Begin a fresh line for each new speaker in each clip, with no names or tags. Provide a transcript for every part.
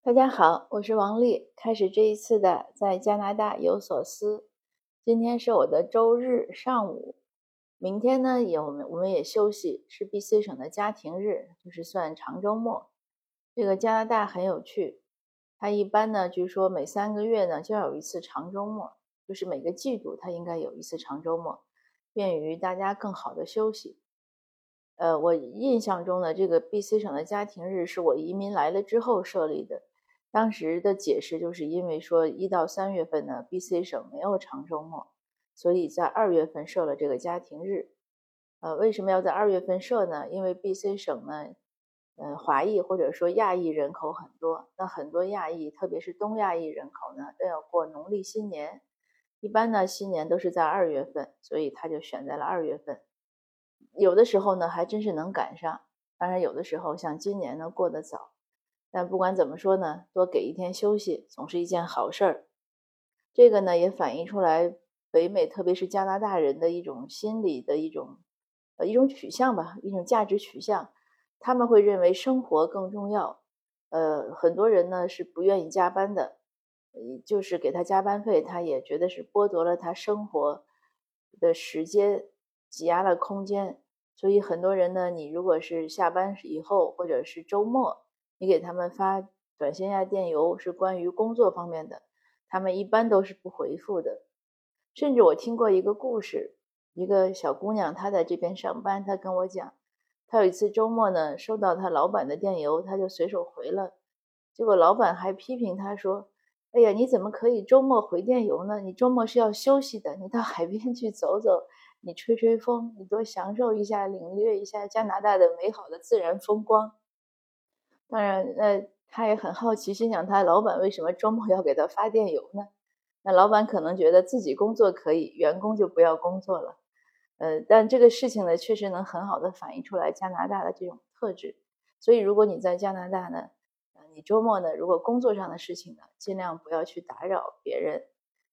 大家好，我是王丽。开始这一次的在加拿大有所思。今天是我的周日上午，明天呢也我们我们也休息，是 BC 省的家庭日，就是算长周末。这个加拿大很有趣，它一般呢据说每三个月呢就要有一次长周末，就是每个季度它应该有一次长周末，便于大家更好的休息。呃，我印象中的这个 BC 省的家庭日是我移民来了之后设立的。当时的解释就是因为说一到三月份呢，BC 省没有长周末，所以在二月份设了这个家庭日。呃，为什么要在二月份设呢？因为 BC 省呢，呃，华裔或者说亚裔人口很多，那很多亚裔，特别是东亚裔人口呢，都要过农历新年，一般呢新年都是在二月份，所以他就选在了二月份。有的时候呢还真是能赶上，当然有的时候像今年呢过得早。但不管怎么说呢，多给一天休息总是一件好事儿。这个呢也反映出来北美，特别是加拿大人的一种心理的一种呃一种取向吧，一种价值取向。他们会认为生活更重要。呃，很多人呢是不愿意加班的，就是给他加班费，他也觉得是剥夺了他生活的时间，挤压了空间。所以很多人呢，你如果是下班以后或者是周末。你给他们发短信呀、电邮是关于工作方面的，他们一般都是不回复的。甚至我听过一个故事，一个小姑娘她在这边上班，她跟我讲，她有一次周末呢收到她老板的电邮，她就随手回了，结果老板还批评她说：“哎呀，你怎么可以周末回电邮呢？你周末是要休息的，你到海边去走走，你吹吹风，你多享受一下、领略一下加拿大的美好的自然风光。”当然，那他也很好奇，心想他老板为什么周末要给他发电邮呢？那老板可能觉得自己工作可以，员工就不要工作了。呃，但这个事情呢，确实能很好的反映出来加拿大的这种特质。所以，如果你在加拿大呢，呃，你周末呢，如果工作上的事情呢，尽量不要去打扰别人，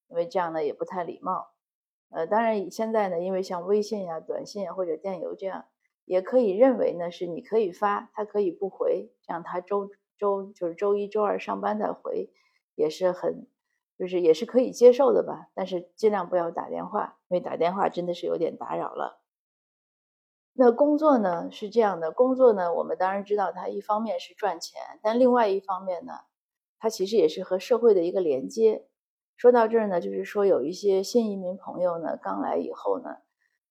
因为这样呢也不太礼貌。呃，当然现在呢，因为像微信呀、短信啊或者电邮这样。也可以认为呢，是你可以发，他可以不回，这样他周周就是周一周二上班再回，也是很，就是也是可以接受的吧。但是尽量不要打电话，因为打电话真的是有点打扰了。那工作呢是这样的，工作呢我们当然知道，它一方面是赚钱，但另外一方面呢，它其实也是和社会的一个连接。说到这儿呢，就是说有一些新移民朋友呢，刚来以后呢，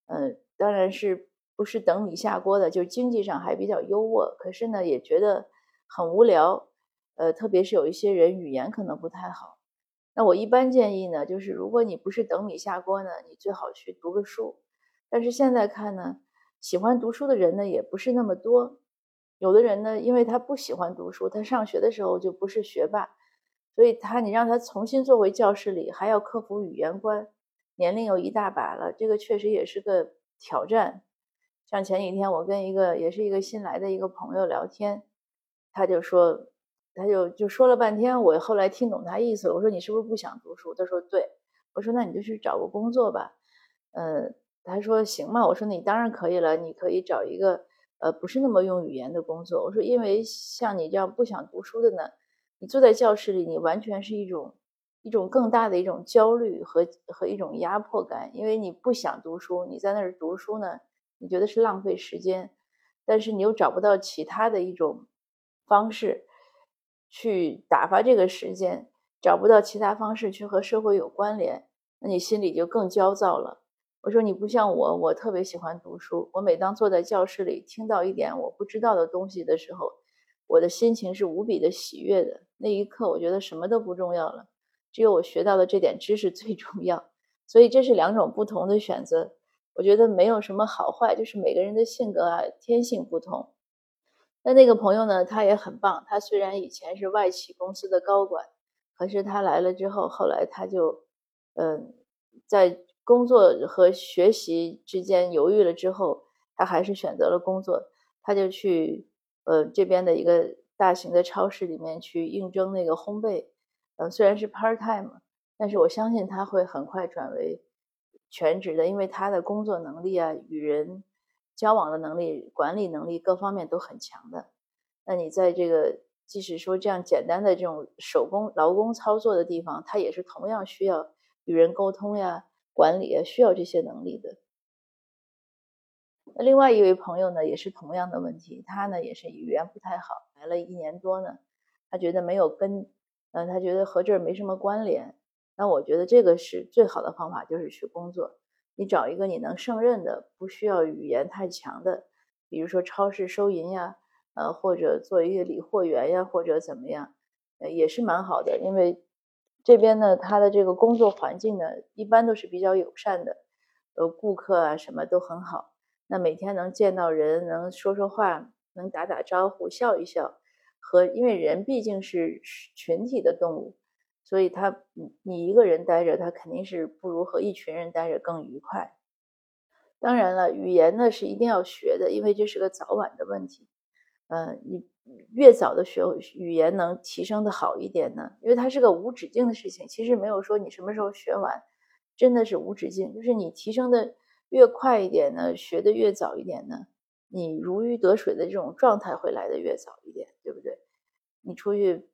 嗯，当然是。不是等米下锅的，就是经济上还比较优渥，可是呢也觉得很无聊，呃，特别是有一些人语言可能不太好。那我一般建议呢，就是如果你不是等米下锅呢，你最好去读个书。但是现在看呢，喜欢读书的人呢也不是那么多。有的人呢，因为他不喜欢读书，他上学的时候就不是学霸，所以他你让他重新坐回教室里，还要克服语言关，年龄又一大把了，这个确实也是个挑战。像前几天我跟一个也是一个新来的一个朋友聊天，他就说，他就就说了半天，我后来听懂他意思了。我说你是不是不想读书？他说对。我说那你就去找个工作吧。嗯，他说行嘛。我说你当然可以了，你可以找一个呃不是那么用语言的工作。我说因为像你这样不想读书的呢，你坐在教室里，你完全是一种一种更大的一种焦虑和和一种压迫感，因为你不想读书，你在那儿读书呢。你觉得是浪费时间，但是你又找不到其他的一种方式去打发这个时间，找不到其他方式去和社会有关联，那你心里就更焦躁了。我说你不像我，我特别喜欢读书。我每当坐在教室里听到一点我不知道的东西的时候，我的心情是无比的喜悦的。那一刻，我觉得什么都不重要了，只有我学到的这点知识最重要。所以这是两种不同的选择。我觉得没有什么好坏，就是每个人的性格啊，天性不同。那那个朋友呢，他也很棒。他虽然以前是外企公司的高管，可是他来了之后，后来他就，嗯，在工作和学习之间犹豫了之后，他还是选择了工作。他就去，呃，这边的一个大型的超市里面去应征那个烘焙。呃，虽然是 part time，但是我相信他会很快转为。全职的，因为他的工作能力啊、与人交往的能力、管理能力各方面都很强的。那你在这个即使说这样简单的这种手工劳工操作的地方，他也是同样需要与人沟通呀、管理啊，需要这些能力的。那另外一位朋友呢，也是同样的问题，他呢也是语言不太好，来了一年多呢，他觉得没有根，呃，他觉得和这儿没什么关联。那我觉得这个是最好的方法，就是去工作。你找一个你能胜任的，不需要语言太强的，比如说超市收银呀，呃，或者做一个理货员呀，或者怎么样，呃，也是蛮好的。因为这边呢，他的这个工作环境呢，一般都是比较友善的，呃，顾客啊什么都很好。那每天能见到人，能说说话，能打打招呼，笑一笑，和因为人毕竟是群体的动物。所以他，你一个人待着，他肯定是不如和一群人待着更愉快。当然了，语言呢是一定要学的，因为这是个早晚的问题。嗯，你越早的学语言，能提升的好一点呢？因为它是个无止境的事情。其实没有说你什么时候学完，真的是无止境。就是你提升的越快一点呢，学的越早一点呢，你如鱼得水的这种状态会来的越早一点，对不对？你出去。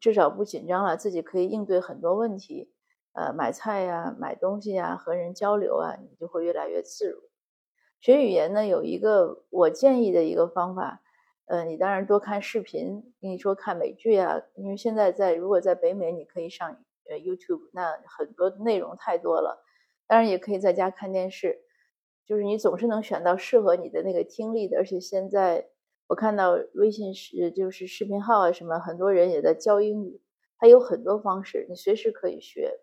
至少不紧张了，自己可以应对很多问题，呃，买菜呀、买东西呀、和人交流啊，你就会越来越自如。学语言呢，有一个我建议的一个方法，呃，你当然多看视频，跟你说看美剧啊，因为现在在如果在北美，你可以上呃 YouTube，那很多内容太多了。当然也可以在家看电视，就是你总是能选到适合你的那个听力的，而且现在。我看到微信是就是视频号啊，什么很多人也在教英语，它有很多方式，你随时可以学。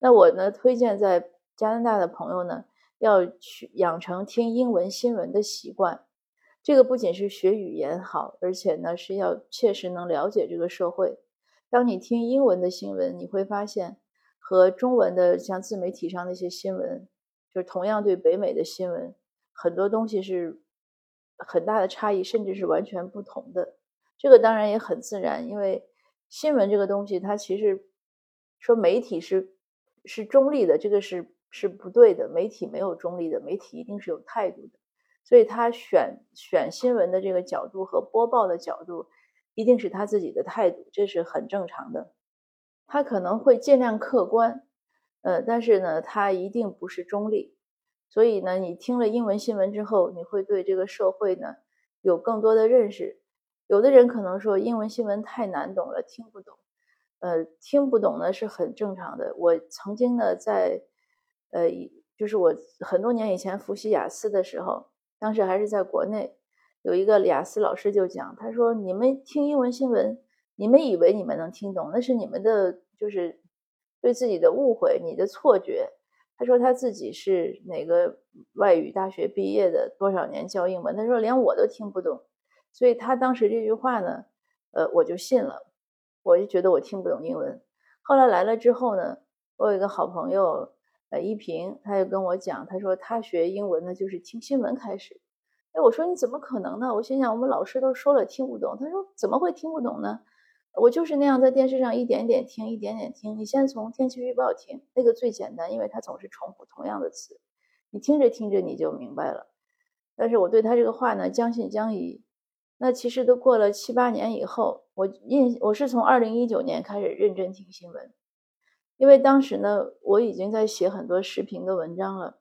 那我呢，推荐在加拿大的朋友呢，要去养成听英文新闻的习惯。这个不仅是学语言好，而且呢是要切实能了解这个社会。当你听英文的新闻，你会发现和中文的像自媒体上那些新闻，就是同样对北美的新闻，很多东西是。很大的差异，甚至是完全不同的。这个当然也很自然，因为新闻这个东西，它其实说媒体是是中立的，这个是是不对的。媒体没有中立的，媒体一定是有态度的。所以他选选新闻的这个角度和播报的角度，一定是他自己的态度，这是很正常的。他可能会尽量客观，呃，但是呢，他一定不是中立。所以呢，你听了英文新闻之后，你会对这个社会呢有更多的认识。有的人可能说英文新闻太难懂了，听不懂。呃，听不懂呢是很正常的。我曾经呢在，呃，就是我很多年以前复习雅思的时候，当时还是在国内，有一个雅思老师就讲，他说：“你们听英文新闻，你们以为你们能听懂，那是你们的就是对自己的误会，你的错觉。”他说他自己是哪个外语大学毕业的，多少年教英文？他说连我都听不懂，所以他当时这句话呢，呃，我就信了，我就觉得我听不懂英文。后来来了之后呢，我有一个好朋友，呃，依萍，他就跟我讲，他说他学英文呢就是听新闻开始。哎，我说你怎么可能呢？我心想我们老师都说了听不懂，他说怎么会听不懂呢？我就是那样在电视上一点点听，一点点听。你先从天气预报听，那个最简单，因为它总是重复同样的词，你听着听着你就明白了。但是我对他这个话呢将信将疑。那其实都过了七八年以后，我印我是从二零一九年开始认真听新闻，因为当时呢我已经在写很多视频的文章了，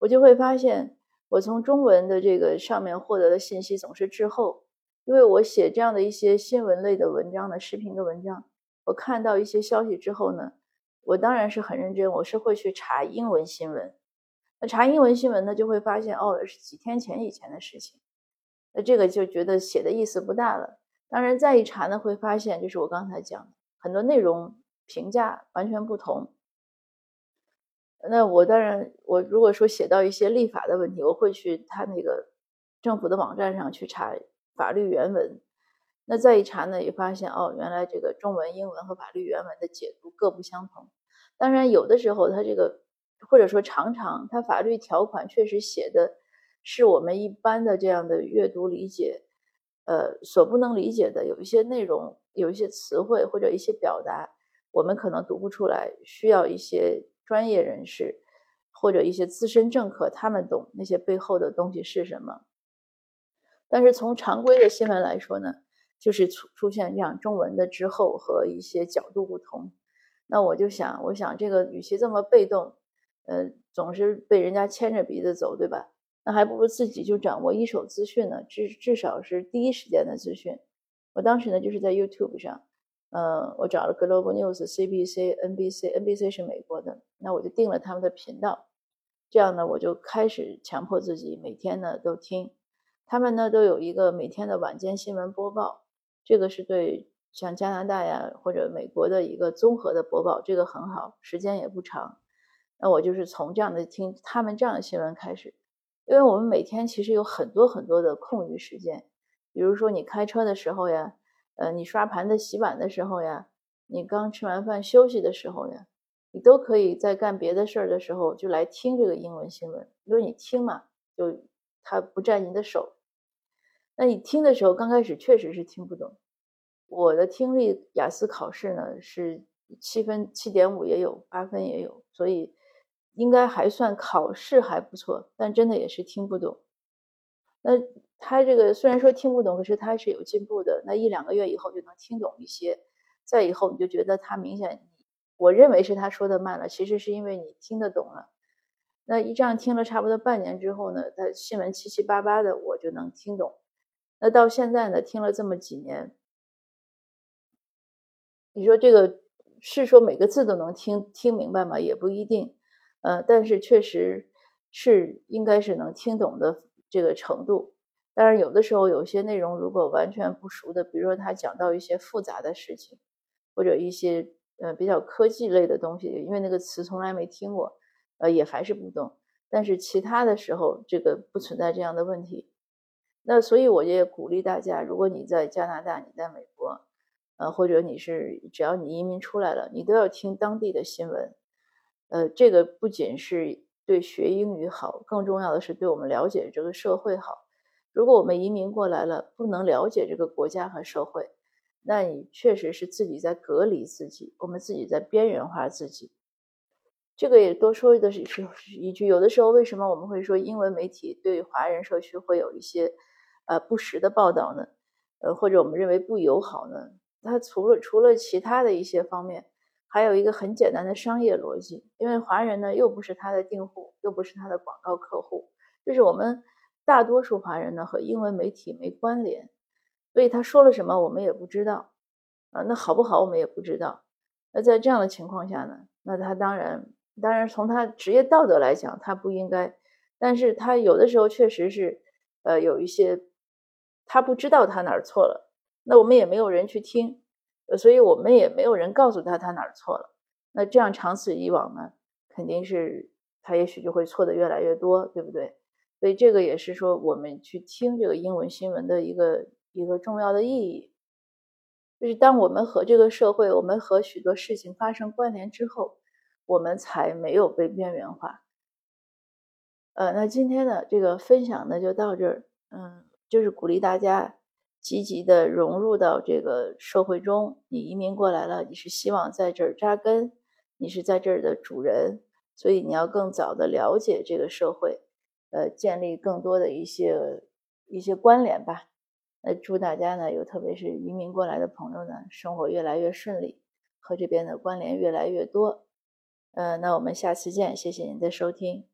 我就会发现我从中文的这个上面获得的信息总是滞后。因为我写这样的一些新闻类的文章呢，视频的文章，我看到一些消息之后呢，我当然是很认真，我是会去查英文新闻。那查英文新闻呢，就会发现哦，是几天前以前的事情。那这个就觉得写的意思不大了。当然再一查呢，会发现就是我刚才讲的很多内容评价完全不同。那我当然，我如果说写到一些立法的问题，我会去他那个政府的网站上去查。法律原文，那再一查呢，也发现哦，原来这个中文、英文和法律原文的解读各不相同。当然，有的时候它这个，或者说常常它法律条款确实写的是我们一般的这样的阅读理解，呃，所不能理解的，有一些内容、有一些词汇或者一些表达，我们可能读不出来，需要一些专业人士或者一些资深政客，他们懂那些背后的东西是什么。但是从常规的新闻来说呢，就是出出现这样中文的之后和一些角度不同。那我就想，我想这个与其这么被动，呃，总是被人家牵着鼻子走，对吧？那还不如自己就掌握一手资讯呢，至至少是第一时间的资讯。我当时呢就是在 YouTube 上，呃，我找了 Global News、CBC、NBC，NBC 是美国的，那我就订了他们的频道。这样呢，我就开始强迫自己每天呢都听。他们呢都有一个每天的晚间新闻播报，这个是对像加拿大呀或者美国的一个综合的播报，这个很好，时间也不长。那我就是从这样的听他们这样的新闻开始。因为我们每天其实有很多很多的空余时间，比如说你开车的时候呀，呃，你刷盘子、洗碗的时候呀，你刚吃完饭休息的时候呀，你都可以在干别的事儿的时候就来听这个英文新闻。因为你听嘛，就它不占你的手。那你听的时候，刚开始确实是听不懂。我的听力雅思考试呢是七分、七点五也有，八分也有，所以。应该还算考试还不错，但真的也是听不懂。那他这个虽然说听不懂，可是他是有进步的。那一两个月以后就能听懂一些，再以后你就觉得他明显，我认为是他说的慢了，其实是因为你听得懂了。那一这样听了差不多半年之后呢，他新闻七七八八的我就能听懂。那到现在呢，听了这么几年，你说这个是说每个字都能听听明白吗？也不一定。呃，但是确实是应该是能听懂的这个程度。当然，有的时候有些内容如果完全不熟的，比如说他讲到一些复杂的事情，或者一些呃比较科技类的东西，因为那个词从来没听过，呃，也还是不懂。但是其他的时候，这个不存在这样的问题。那所以我也鼓励大家，如果你在加拿大，你在美国，呃，或者你是只要你移民出来了，你都要听当地的新闻。呃，这个不仅是对学英语好，更重要的是对我们了解这个社会好。如果我们移民过来了，不能了解这个国家和社会，那你确实是自己在隔离自己，我们自己在边缘化自己。这个也多说的是是一句，有的时候为什么我们会说英文媒体对华人社区会有一些呃不实的报道呢？呃，或者我们认为不友好呢？它除了除了其他的一些方面。还有一个很简单的商业逻辑，因为华人呢又不是他的订户，又不是他的广告客户，就是我们大多数华人呢和英文媒体没关联，所以他说了什么我们也不知道啊，那好不好我们也不知道。那在这样的情况下呢，那他当然当然从他职业道德来讲他不应该，但是他有的时候确实是呃有一些他不知道他哪儿错了，那我们也没有人去听。所以我们也没有人告诉他他哪儿错了，那这样长此以往呢，肯定是他也许就会错的越来越多，对不对？所以这个也是说我们去听这个英文新闻的一个一个重要的意义，就是当我们和这个社会，我们和许多事情发生关联之后，我们才没有被边缘化。呃，那今天的这个分享呢就到这儿，嗯，就是鼓励大家。积极的融入到这个社会中，你移民过来了，你是希望在这儿扎根，你是在这儿的主人，所以你要更早的了解这个社会，呃，建立更多的一些一些关联吧。那祝大家呢，有特别是移民过来的朋友呢，生活越来越顺利，和这边的关联越来越多。呃，那我们下次见，谢谢您的收听。